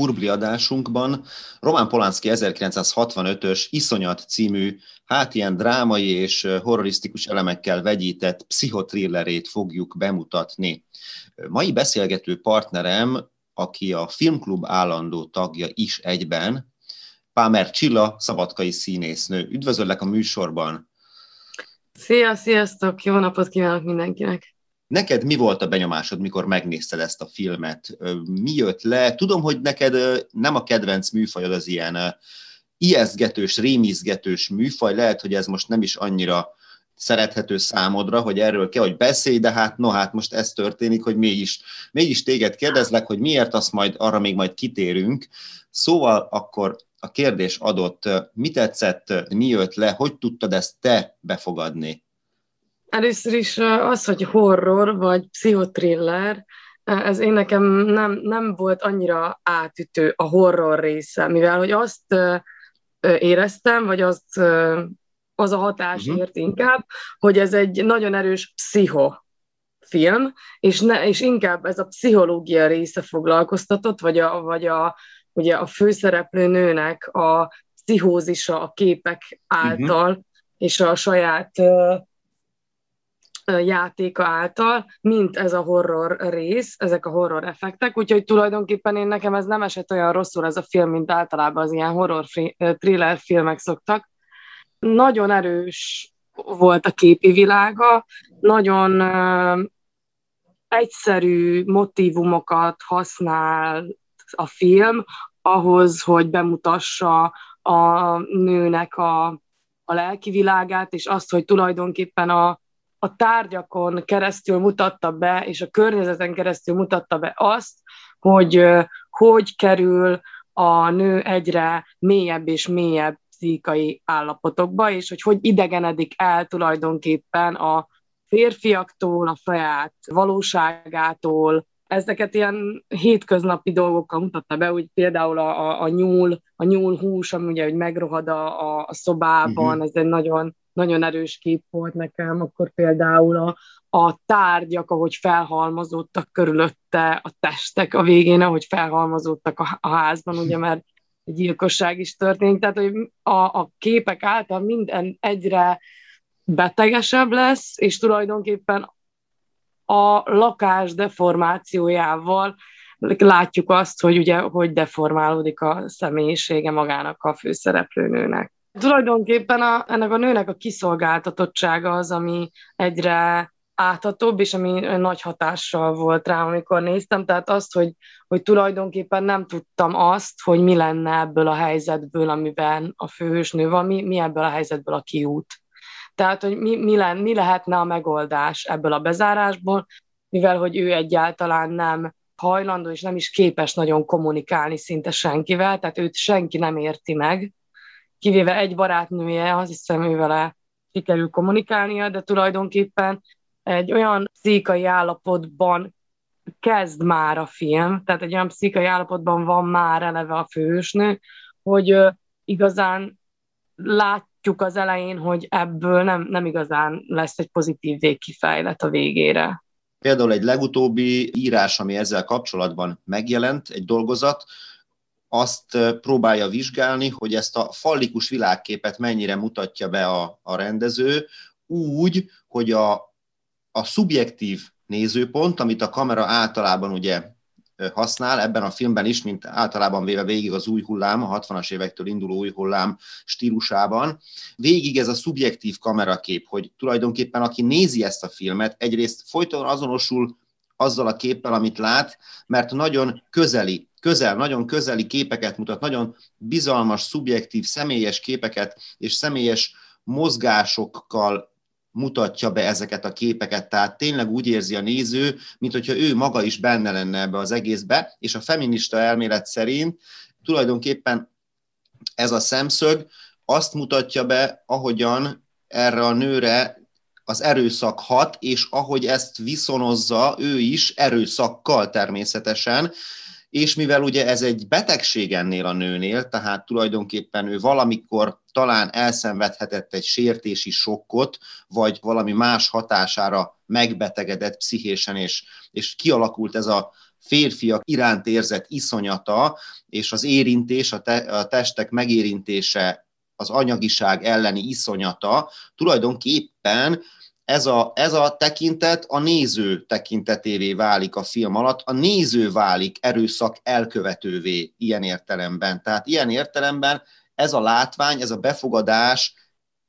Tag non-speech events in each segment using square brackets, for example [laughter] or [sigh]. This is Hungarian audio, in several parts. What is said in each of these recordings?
Kurbli adásunkban Roman Polanski 1965-ös Iszonyat című, hát ilyen drámai és horrorisztikus elemekkel vegyített pszichotrillerét fogjuk bemutatni. Mai beszélgető partnerem, aki a Filmklub állandó tagja is egyben, Pámer Csilla, szabadkai színésznő. Üdvözöllek a műsorban! Szia, sziasztok! Jó napot kívánok mindenkinek! Neked mi volt a benyomásod, mikor megnézted ezt a filmet? Mi jött le? Tudom, hogy neked nem a kedvenc műfajod az ilyen ijesztgetős, rémizgetős műfaj, lehet, hogy ez most nem is annyira szerethető számodra, hogy erről kell, hogy beszélj, de hát no, hát most ez történik, hogy mégis, mégis téged kérdezlek, hogy miért, azt majd arra még majd kitérünk. Szóval akkor a kérdés adott, mi tetszett, mi jött le, hogy tudtad ezt te befogadni? Először is az, hogy horror vagy pszichotriller, ez én nekem nem, nem volt annyira átütő a horror része, mivel hogy azt éreztem, vagy azt, az a hatás uh-huh. ért inkább, hogy ez egy nagyon erős pszicho film, és, ne, és inkább ez a pszichológia része foglalkoztatott, vagy a, vagy a, ugye a főszereplő nőnek a pszichózisa a képek által, uh-huh. és a saját játéka által, mint ez a horror rész, ezek a horror effektek, úgyhogy tulajdonképpen én nekem ez nem esett olyan rosszul ez a film, mint általában az ilyen horror thriller filmek szoktak. Nagyon erős volt a képi világa, nagyon egyszerű motivumokat használ a film ahhoz, hogy bemutassa a nőnek a, a lelki világát, és azt, hogy tulajdonképpen a, a tárgyakon keresztül mutatta be, és a környezeten keresztül mutatta be azt, hogy hogy kerül a nő egyre mélyebb és mélyebb pszichai állapotokba, és hogy hogy idegenedik el tulajdonképpen a férfiaktól, a saját valóságától, ezeket ilyen hétköznapi dolgokkal mutatta be, úgy például a, a, a nyúl, a nyúl hús, ami ugye hogy megrohad a, a szobában, uh-huh. ez egy nagyon nagyon erős kép volt nekem, akkor például a, a tárgyak, ahogy felhalmozódtak körülötte, a testek a végén, ahogy felhalmozódtak a, a házban, ugye, [laughs] mert egy gyilkosság is történt, tehát hogy a, a képek által minden egyre betegesebb lesz, és tulajdonképpen a lakás deformációjával látjuk azt, hogy ugye, hogy deformálódik a személyisége magának a főszereplőnőnek. Tulajdonképpen a, ennek a nőnek a kiszolgáltatottsága az, ami egyre áthatóbb, és ami nagy hatással volt rám, amikor néztem. Tehát azt, hogy, hogy tulajdonképpen nem tudtam azt, hogy mi lenne ebből a helyzetből, amiben a főhősnő van, mi, mi ebből a helyzetből a kiút. Tehát, hogy mi, mi, len, mi lehetne a megoldás ebből a bezárásból, mivel hogy ő egyáltalán nem hajlandó, és nem is képes nagyon kommunikálni szinte senkivel, tehát őt senki nem érti meg, kivéve egy barátnője, azt hiszem ővele sikerül kommunikálnia, de tulajdonképpen egy olyan pszichai állapotban kezd már a film, tehát egy olyan pszichai állapotban van már eleve a főhősnő, hogy igazán látjuk az elején, hogy ebből nem, nem igazán lesz egy pozitív végkifejlet a végére. Például egy legutóbbi írás, ami ezzel kapcsolatban megjelent, egy dolgozat, azt próbálja vizsgálni, hogy ezt a fallikus világképet mennyire mutatja be a, a rendező, úgy, hogy a, a szubjektív nézőpont, amit a kamera általában ugye használ, ebben a filmben is, mint általában véve végig az új hullám, a 60-as évektől induló új hullám stílusában. Végig ez a szubjektív kamerakép, hogy tulajdonképpen aki nézi ezt a filmet, egyrészt folyton azonosul azzal a képpel, amit lát, mert nagyon közeli, közel, nagyon közeli képeket mutat, nagyon bizalmas, szubjektív, személyes képeket és személyes mozgásokkal mutatja be ezeket a képeket, tehát tényleg úgy érzi a néző, mint hogyha ő maga is benne lenne ebbe az egészbe, és a feminista elmélet szerint tulajdonképpen ez a szemszög azt mutatja be, ahogyan erre a nőre az erőszak hat, és ahogy ezt viszonozza ő is erőszakkal természetesen, és mivel ugye ez egy betegség ennél a nőnél, tehát tulajdonképpen ő valamikor talán elszenvedhetett egy sértési sokkot, vagy valami más hatására megbetegedett pszichésen, és, és kialakult ez a férfiak iránt érzett iszonyata, és az érintés, a, te, a testek megérintése, az anyagiság elleni iszonyata tulajdonképpen ez a, ez a tekintet a néző tekintetévé válik a film alatt, a néző válik erőszak elkövetővé ilyen értelemben. Tehát ilyen értelemben ez a látvány, ez a befogadás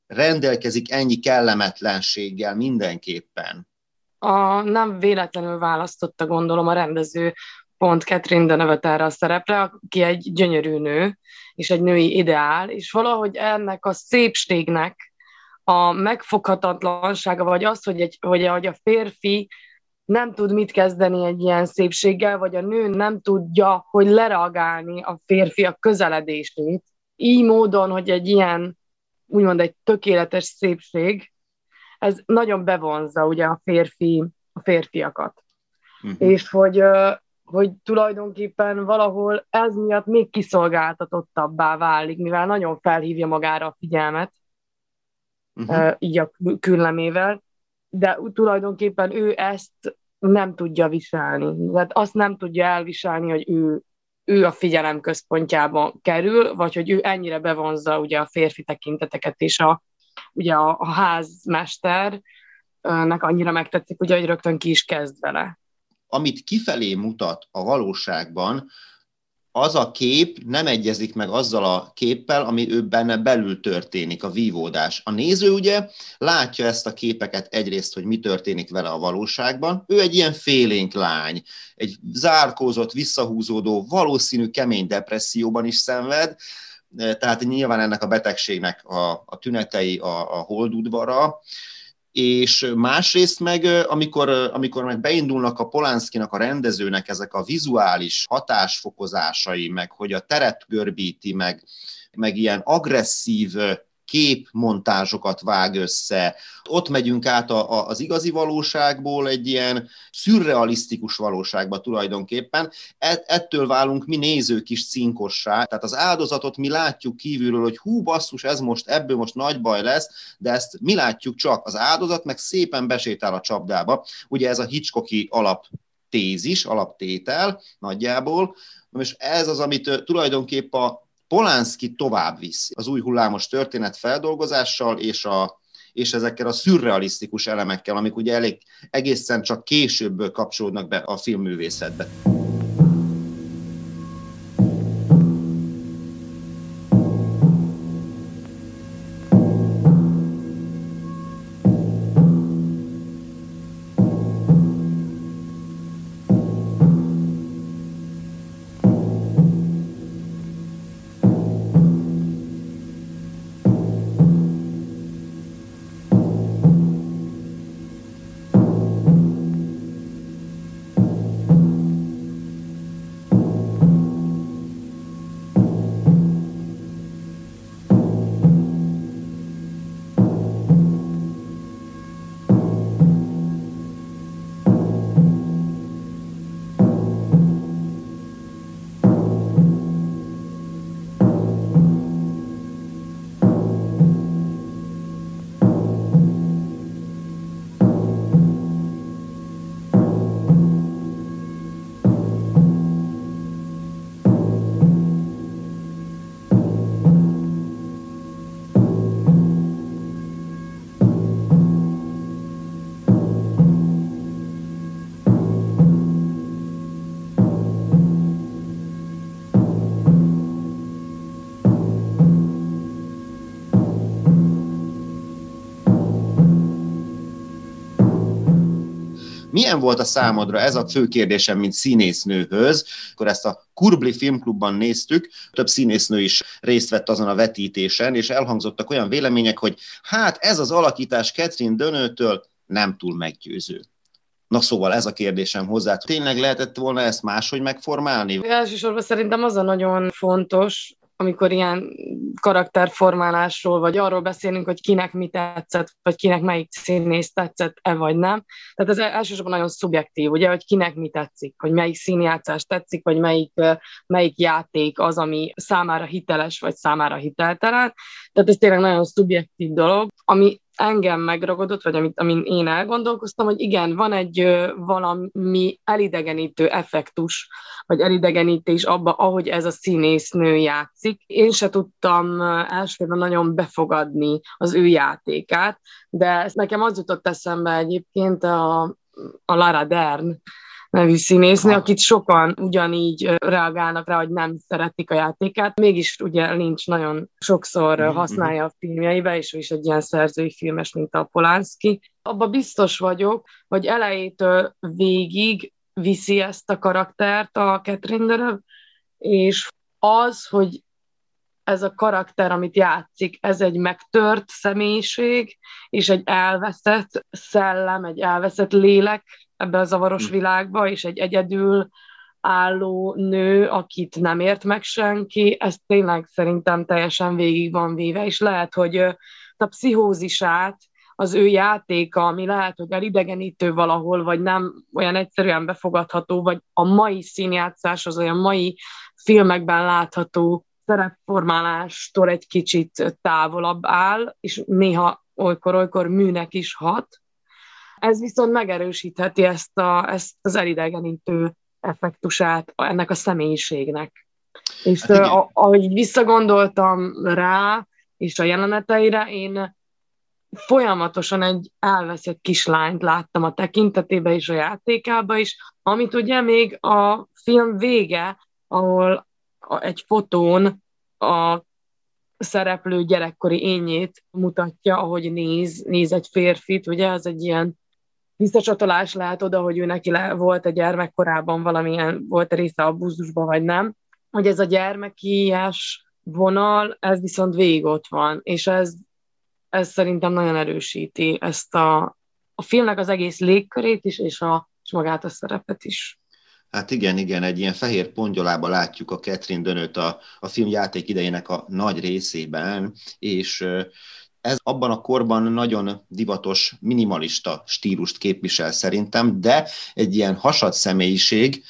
rendelkezik ennyi kellemetlenséggel mindenképpen. A, nem véletlenül választotta, gondolom, a rendező pont Catherine Deneuve erre a szerepre, aki egy gyönyörű nő, és egy női ideál, és valahogy ennek a szépségnek a megfoghatatlansága, vagy az, hogy, egy, hogy, hogy a férfi nem tud mit kezdeni egy ilyen szépséggel, vagy a nő nem tudja, hogy lereagálni a férfiak közeledését, így módon, hogy egy ilyen, úgymond egy tökéletes szépség, ez nagyon bevonza ugye a férfi, a férfiakat. Uh-huh. És hogy, hogy tulajdonképpen valahol ez miatt még kiszolgáltatottabbá válik, mivel nagyon felhívja magára a figyelmet, uh-huh. így a küllemével, de tulajdonképpen ő ezt nem tudja viselni. Tehát azt nem tudja elviselni, hogy ő, ő a figyelem központjába kerül, vagy hogy ő ennyire bevonza ugye a férfi tekinteteket, és a, ugye a, a házmesternek annyira megtetszik, ugye, hogy rögtön ki is kezd vele. Amit kifelé mutat a valóságban, az a kép nem egyezik meg azzal a képpel, ami ő benne belül történik, a vívódás. A néző ugye látja ezt a képeket egyrészt, hogy mi történik vele a valóságban. Ő egy ilyen félénk lány, egy zárkózott, visszahúzódó, valószínű kemény depresszióban is szenved, tehát nyilván ennek a betegségnek a, a tünetei a, a holdudvara, és másrészt meg, amikor, amikor meg beindulnak a Polánszkinak, a rendezőnek ezek a vizuális hatásfokozásai, meg hogy a teret görbíti, meg, meg ilyen agresszív képmontázsokat vág össze. Ott megyünk át a, a, az igazi valóságból egy ilyen szürrealisztikus valóságba tulajdonképpen. Et, ettől válunk mi nézők is cinkossá. Tehát az áldozatot mi látjuk kívülről, hogy hú basszus, ez most ebből most nagy baj lesz, de ezt mi látjuk csak. Az áldozat meg szépen besétál a csapdába. Ugye ez a Hitchcocki alap tézis, alaptétel nagyjából. És ez az, amit tulajdonképp a Polánszki tovább visz az új hullámos történet feldolgozással és, a, és ezekkel a szürrealisztikus elemekkel, amik ugye elég egészen csak később kapcsolódnak be a filmművészetbe. Milyen volt a számodra ez a fő kérdésem, mint színésznőhöz, akkor ezt a Kurbli Filmklubban néztük, több színésznő is részt vett azon a vetítésen, és elhangzottak olyan vélemények, hogy hát ez az alakítás Catherine Dönőtől nem túl meggyőző. Na szóval ez a kérdésem hozzá. Tényleg lehetett volna ezt máshogy megformálni? Elsősorban szerintem az a nagyon fontos, amikor ilyen karakterformálásról, vagy arról beszélünk, hogy kinek mi tetszett, vagy kinek melyik színész tetszett-e, vagy nem. Tehát ez elsősorban nagyon szubjektív, ugye, hogy kinek mi tetszik, hogy melyik színjátszás tetszik, vagy melyik, melyik játék az, ami számára hiteles, vagy számára hiteltelen. Tehát ez tényleg nagyon szubjektív dolog, ami engem megragadott, vagy amit, amin én elgondolkoztam, hogy igen, van egy valami elidegenítő effektus, vagy elidegenítés abba, ahogy ez a színésznő játszik. Én se tudtam elsőben nagyon befogadni az ő játékát, de nekem az jutott eszembe egyébként a, a Lara Dern, nevű színésznő, akit sokan ugyanígy reagálnak rá, hogy nem szeretik a játékát. Mégis ugye Lynch nagyon sokszor mm-hmm. használja a filmjeibe, és ő is egy ilyen szerzői filmes, mint a Polanski. Abba biztos vagyok, hogy elejétől végig viszi ezt a karaktert a Catherine Deneuve, és az, hogy ez a karakter, amit játszik, ez egy megtört személyiség, és egy elveszett szellem, egy elveszett lélek, ebbe a zavaros hm. világba, és egy egyedül álló nő, akit nem ért meg senki, ez tényleg szerintem teljesen végig van véve, és lehet, hogy a pszichózisát, az ő játéka, ami lehet, hogy elidegenítő valahol, vagy nem olyan egyszerűen befogadható, vagy a mai színjátszás, az olyan mai filmekben látható szerepformálástól egy kicsit távolabb áll, és néha olykor-olykor műnek is hat, ez viszont megerősítheti ezt, a, ezt az elidegenítő effektusát ennek a személyiségnek. És hát uh, ahogy visszagondoltam rá, és a jeleneteire, én folyamatosan egy elveszett kislányt láttam a tekintetébe és a játékába is, amit ugye még a film vége, ahol egy fotón a szereplő gyerekkori ényét mutatja, ahogy néz, néz egy férfit, ugye, az egy ilyen visszacsatolás lehet oda, hogy ő neki le, volt a gyermekkorában valamilyen, volt a része a búzusban, vagy nem, hogy ez a gyermekies vonal, ez viszont végig ott van, és ez, ez szerintem nagyon erősíti ezt a, a filmnek az egész légkörét is, és, a, és magát a szerepet is. Hát igen, igen, egy ilyen fehér pongyolába látjuk a Catherine Dönőt a, a film játék idejének a nagy részében, és ez abban a korban nagyon divatos, minimalista stílust képvisel szerintem, de egy ilyen hasad személyiség,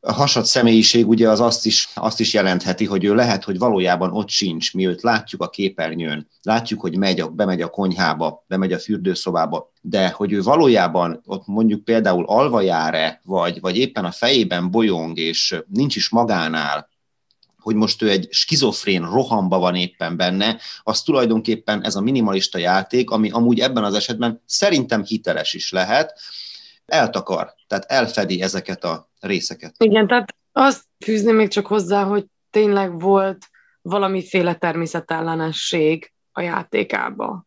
a hasad személyiség ugye az azt is, azt is jelentheti, hogy ő lehet, hogy valójában ott sincs, mi őt látjuk a képernyőn, látjuk, hogy megy bemegy a konyhába, bemegy a fürdőszobába, de hogy ő valójában ott mondjuk például alva jár-e, vagy, vagy éppen a fejében bolyong, és nincs is magánál, hogy most ő egy skizofrén rohamba van éppen benne, az tulajdonképpen ez a minimalista játék, ami amúgy ebben az esetben szerintem hiteles is lehet, eltakar, tehát elfedi ezeket a részeket. Igen, tehát azt fűzni még csak hozzá, hogy tényleg volt valamiféle természetellenesség a játékába.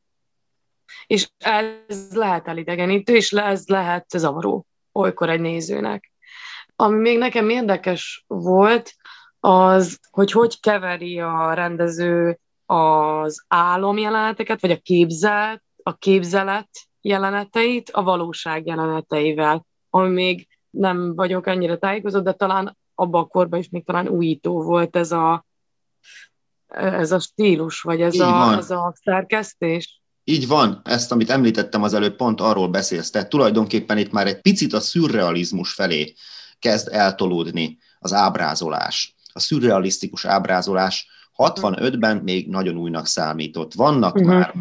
És ez lehet elidegenítő, és ez lehet zavaró olykor egy nézőnek. Ami még nekem érdekes volt, az, hogy hogy keveri a rendező az álomjeleneteket, vagy a képzelt, a képzelet jeleneteit a valóság jeleneteivel, ami még nem vagyok ennyire tájékozott, de talán abban a korban is még talán újító volt ez a, ez a stílus, vagy ez, a, ez a szerkesztés. Így van, ezt, amit említettem az előbb, pont arról beszélsz. Tehát tulajdonképpen itt már egy picit a szürrealizmus felé kezd eltolódni az ábrázolás a szürrealisztikus ábrázolás 65-ben még nagyon újnak számított. Vannak, uh-huh. már,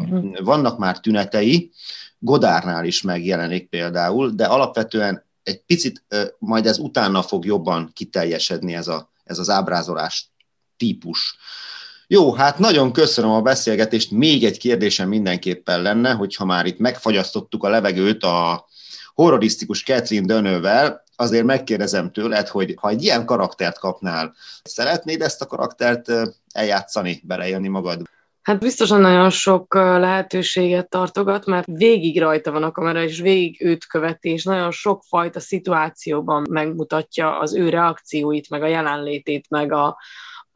vannak már tünetei, Godárnál is megjelenik például, de alapvetően egy picit majd ez utána fog jobban kiteljesedni ez, a, ez az ábrázolás típus. Jó, hát nagyon köszönöm a beszélgetést. Még egy kérdésem mindenképpen lenne, hogyha már itt megfagyasztottuk a levegőt a horrorisztikus Catherine Dönővel, azért megkérdezem tőled, hogy ha egy ilyen karaktert kapnál, szeretnéd ezt a karaktert eljátszani, beleélni magad? Hát biztosan nagyon sok lehetőséget tartogat, mert végig rajta van a kamera, és végig őt követi, és nagyon sok fajta szituációban megmutatja az ő reakcióit, meg a jelenlétét, meg a,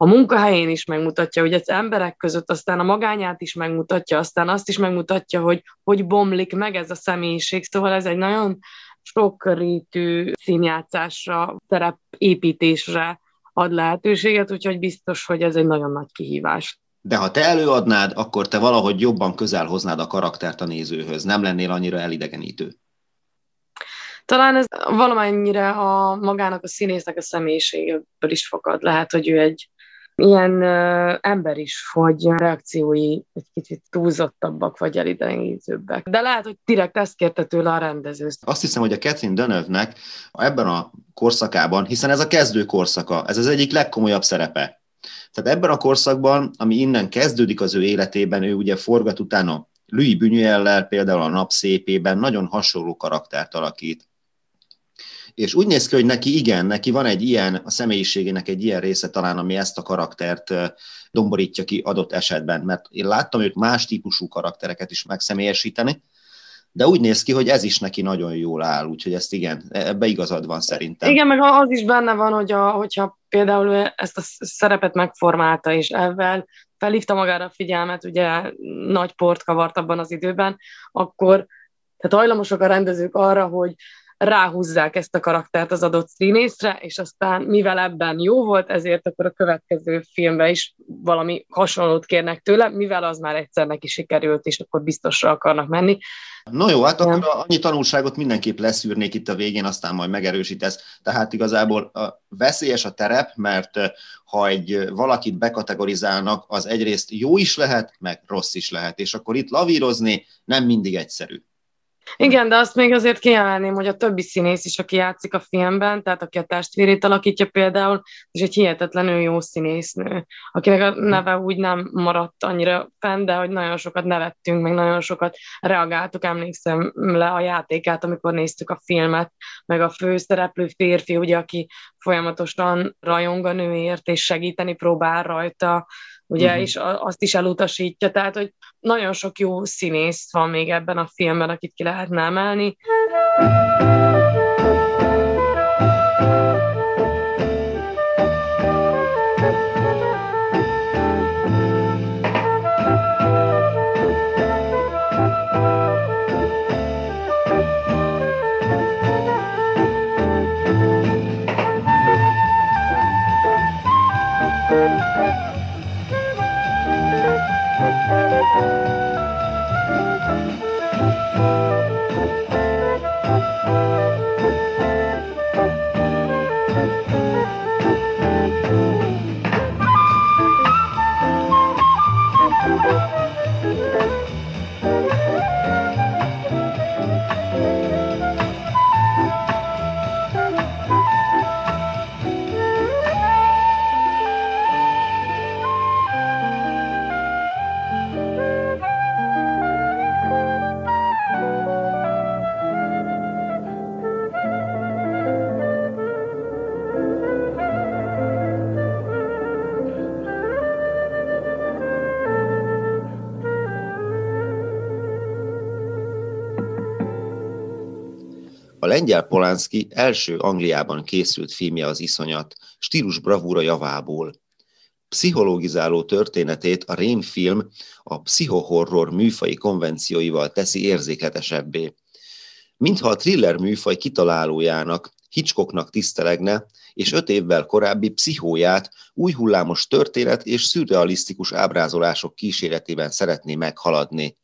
a munkahelyén is megmutatja, hogy az emberek között, aztán a magányát is megmutatja, aztán azt is megmutatja, hogy hogy bomlik meg ez a személyiség. Szóval ez egy nagyon sokrétű színjátszásra, terepépítésre ad lehetőséget, úgyhogy biztos, hogy ez egy nagyon nagy kihívás. De ha te előadnád, akkor te valahogy jobban közel hoznád a karaktert a nézőhöz, nem lennél annyira elidegenítő. Talán ez valamennyire a magának a színésznek a személyiségéből is fakad. Lehet, hogy ő egy ilyen uh, ember is, hogy a reakciói egy kicsit túlzottabbak, vagy elidegenítőbbek. De lehet, hogy direkt ezt kérte tőle a rendező. Azt hiszem, hogy a Catherine Deneuve-nek ebben a korszakában, hiszen ez a kezdő korszaka, ez az egyik legkomolyabb szerepe. Tehát ebben a korszakban, ami innen kezdődik az ő életében, ő ugye forgat utána Louis Buñuel-lel, például a napszépében nagyon hasonló karaktert alakít. És úgy néz ki, hogy neki igen, neki van egy ilyen, a személyiségének egy ilyen része talán, ami ezt a karaktert domborítja ki adott esetben, mert én láttam őt más típusú karaktereket is megszemélyesíteni, de úgy néz ki, hogy ez is neki nagyon jól áll, úgyhogy ezt igen, ebbe igazad van szerintem. Igen, meg az is benne van, hogy a, hogyha például ezt a szerepet megformálta, és ezzel felhívta magára a figyelmet, ugye nagy port kavart abban az időben, akkor tehát hajlamosak a rendezők arra, hogy ráhúzzák ezt a karaktert az adott színészre, és aztán mivel ebben jó volt, ezért akkor a következő filmben is valami hasonlót kérnek tőle, mivel az már egyszer neki sikerült, és akkor biztosra akarnak menni. No jó, hát akkor annyi tanulságot mindenképp leszűrnék itt a végén, aztán majd megerősítesz. Tehát igazából a veszélyes a terep, mert ha egy valakit bekategorizálnak, az egyrészt jó is lehet, meg rossz is lehet, és akkor itt lavírozni nem mindig egyszerű. Igen, de azt még azért kiemelném, hogy a többi színész is, aki játszik a filmben, tehát aki a testvérét alakítja például, és egy hihetetlenül jó színésznő, akinek a neve úgy nem maradt annyira fenn, de hogy nagyon sokat nevettünk, meg nagyon sokat reagáltuk, emlékszem le a játékát, amikor néztük a filmet, meg a főszereplő férfi, ugye, aki folyamatosan rajong a nőért, és segíteni próbál rajta, ugye, uh-huh. és azt is elutasítja, tehát, hogy nagyon sok jó színész van még ebben a filmben, akit ki lehetne emelni. Lengyel Polanski első Angliában készült filmje az iszonyat, stílus bravúra javából. Pszichológizáló történetét a rémfilm a pszichohorror műfai konvencióival teszi érzéketesebbé. Mintha a thriller műfaj kitalálójának, Hitchcocknak tisztelegne, és öt évvel korábbi pszichóját új hullámos történet és szürrealisztikus ábrázolások kíséretében szeretné meghaladni.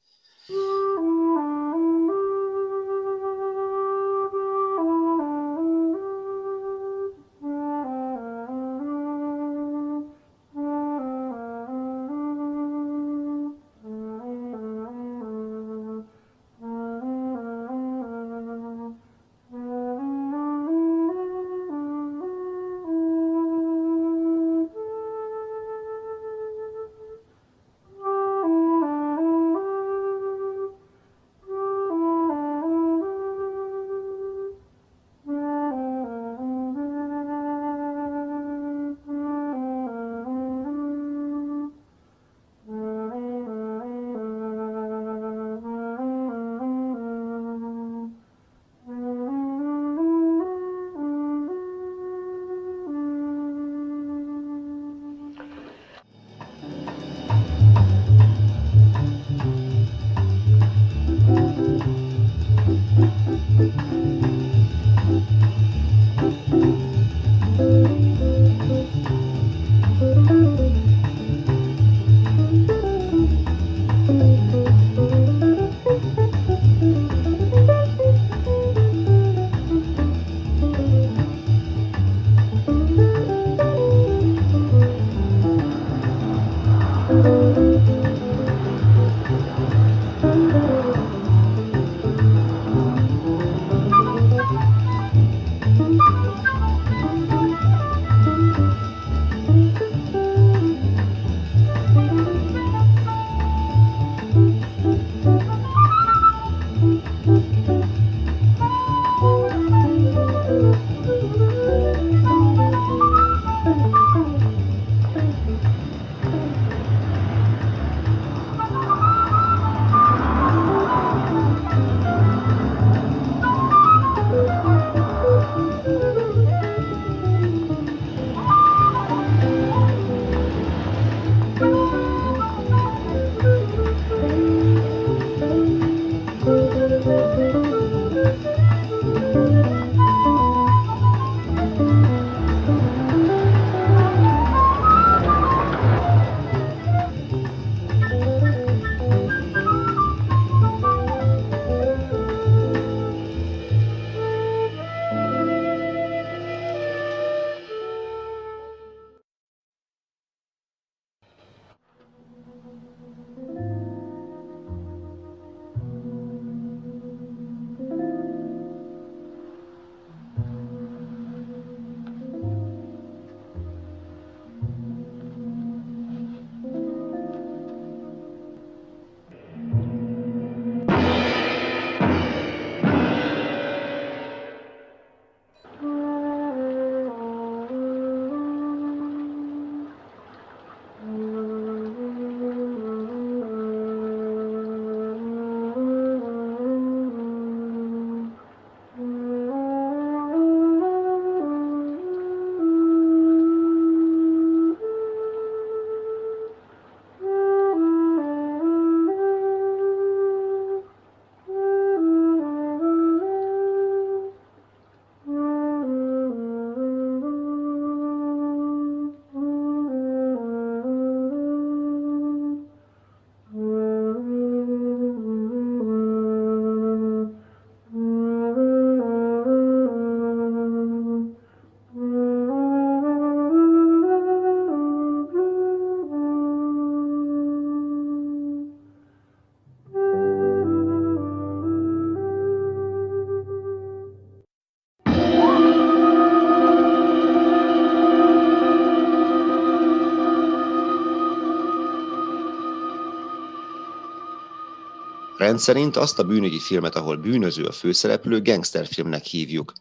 Rendszerint azt a bűnügyi filmet, ahol bűnöző a főszereplő, gangsterfilmnek hívjuk.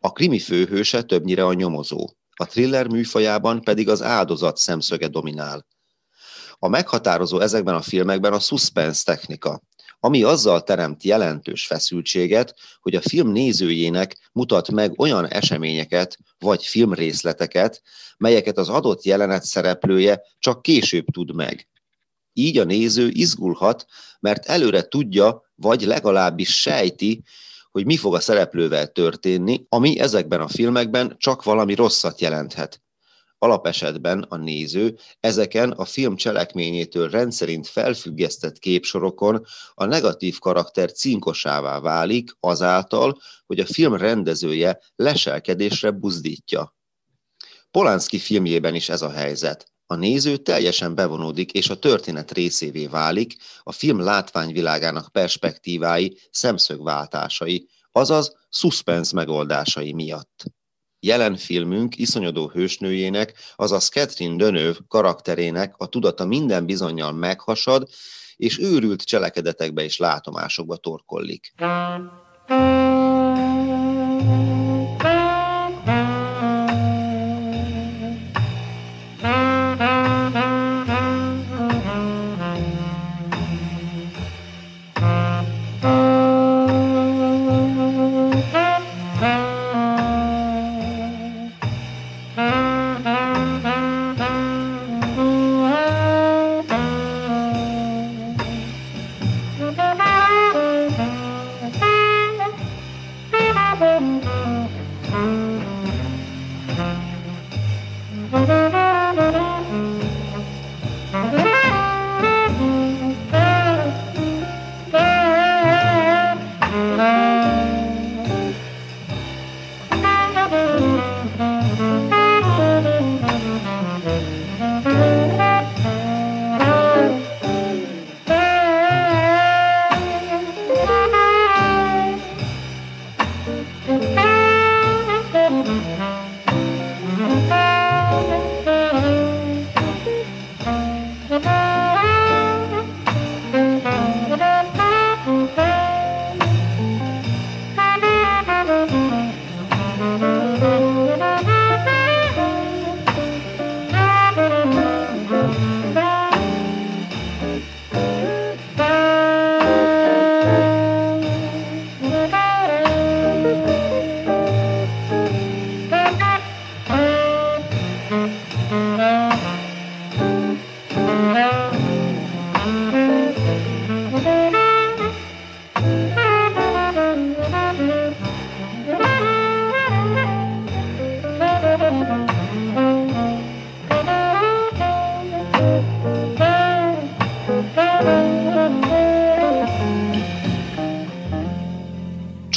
A krimi főhőse többnyire a nyomozó, a thriller műfajában pedig az áldozat szemszöge dominál. A meghatározó ezekben a filmekben a suspense technika, ami azzal teremt jelentős feszültséget, hogy a film nézőjének mutat meg olyan eseményeket vagy filmrészleteket, melyeket az adott jelenet szereplője csak később tud meg. Így a néző izgulhat, mert előre tudja, vagy legalábbis sejti, hogy mi fog a szereplővel történni, ami ezekben a filmekben csak valami rosszat jelenthet. Alapesetben a néző ezeken a film cselekményétől rendszerint felfüggesztett képsorokon a negatív karakter cinkosává válik azáltal, hogy a film rendezője leselkedésre buzdítja. Polanski filmjében is ez a helyzet. A néző teljesen bevonódik és a történet részévé válik, a film látványvilágának perspektívái, szemszögváltásai, azaz suspense megoldásai miatt. Jelen filmünk iszonyodó hősnőjének, azaz Catherine Deneuve karakterének a tudata minden bizonyal meghasad, és őrült cselekedetekbe és látomásokba torkollik.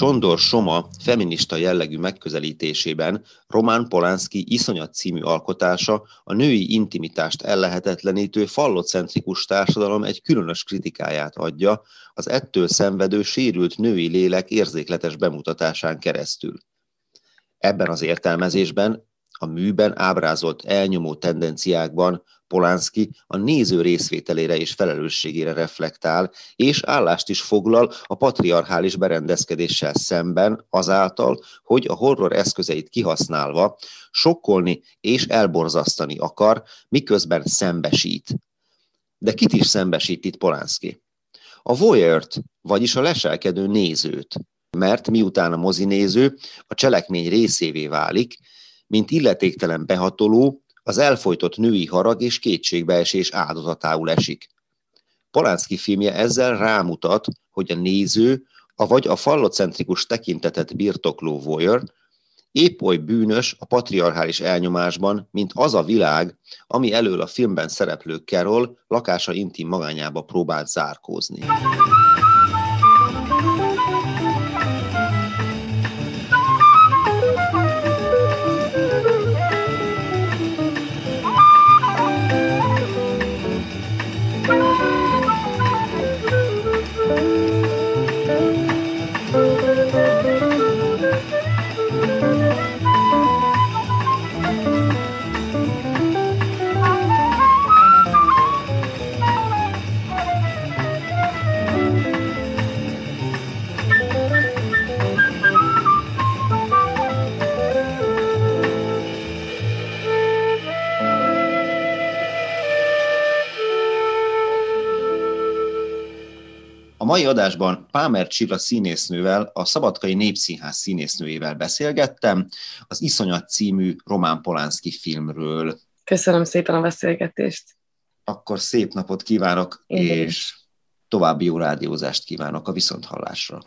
Zsondor Soma feminista jellegű megközelítésében Román Polanski iszonyat című alkotása a női intimitást ellehetetlenítő fallocentrikus társadalom egy különös kritikáját adja az ettől szenvedő sérült női lélek érzékletes bemutatásán keresztül. Ebben az értelmezésben a műben ábrázolt elnyomó tendenciákban Polánszki a néző részvételére és felelősségére reflektál, és állást is foglal a patriarchális berendezkedéssel szemben azáltal, hogy a horror eszközeit kihasználva sokkolni és elborzasztani akar, miközben szembesít. De kit is szembesít itt Polánszki? A voyeur vagyis a leselkedő nézőt, mert miután a mozinéző a cselekmény részévé válik, mint illetéktelen behatoló, az elfolytott női harag és kétségbeesés áldozatául esik. Polánszki filmje ezzel rámutat, hogy a néző, avagy a fallocentrikus tekintetet birtokló voyeur épp oly bűnös a patriarchális elnyomásban, mint az a világ, ami elől a filmben szereplő Carol lakása intim magányába próbált zárkózni. Mai adásban Pámer Csilla színésznővel, a Szabadkai Népszínház színésznőjével beszélgettem az Iszonyat című Román Polánszki filmről. Köszönöm szépen a beszélgetést. Akkor szép napot kívánok, Én és további jó rádiózást kívánok a viszonthallásra.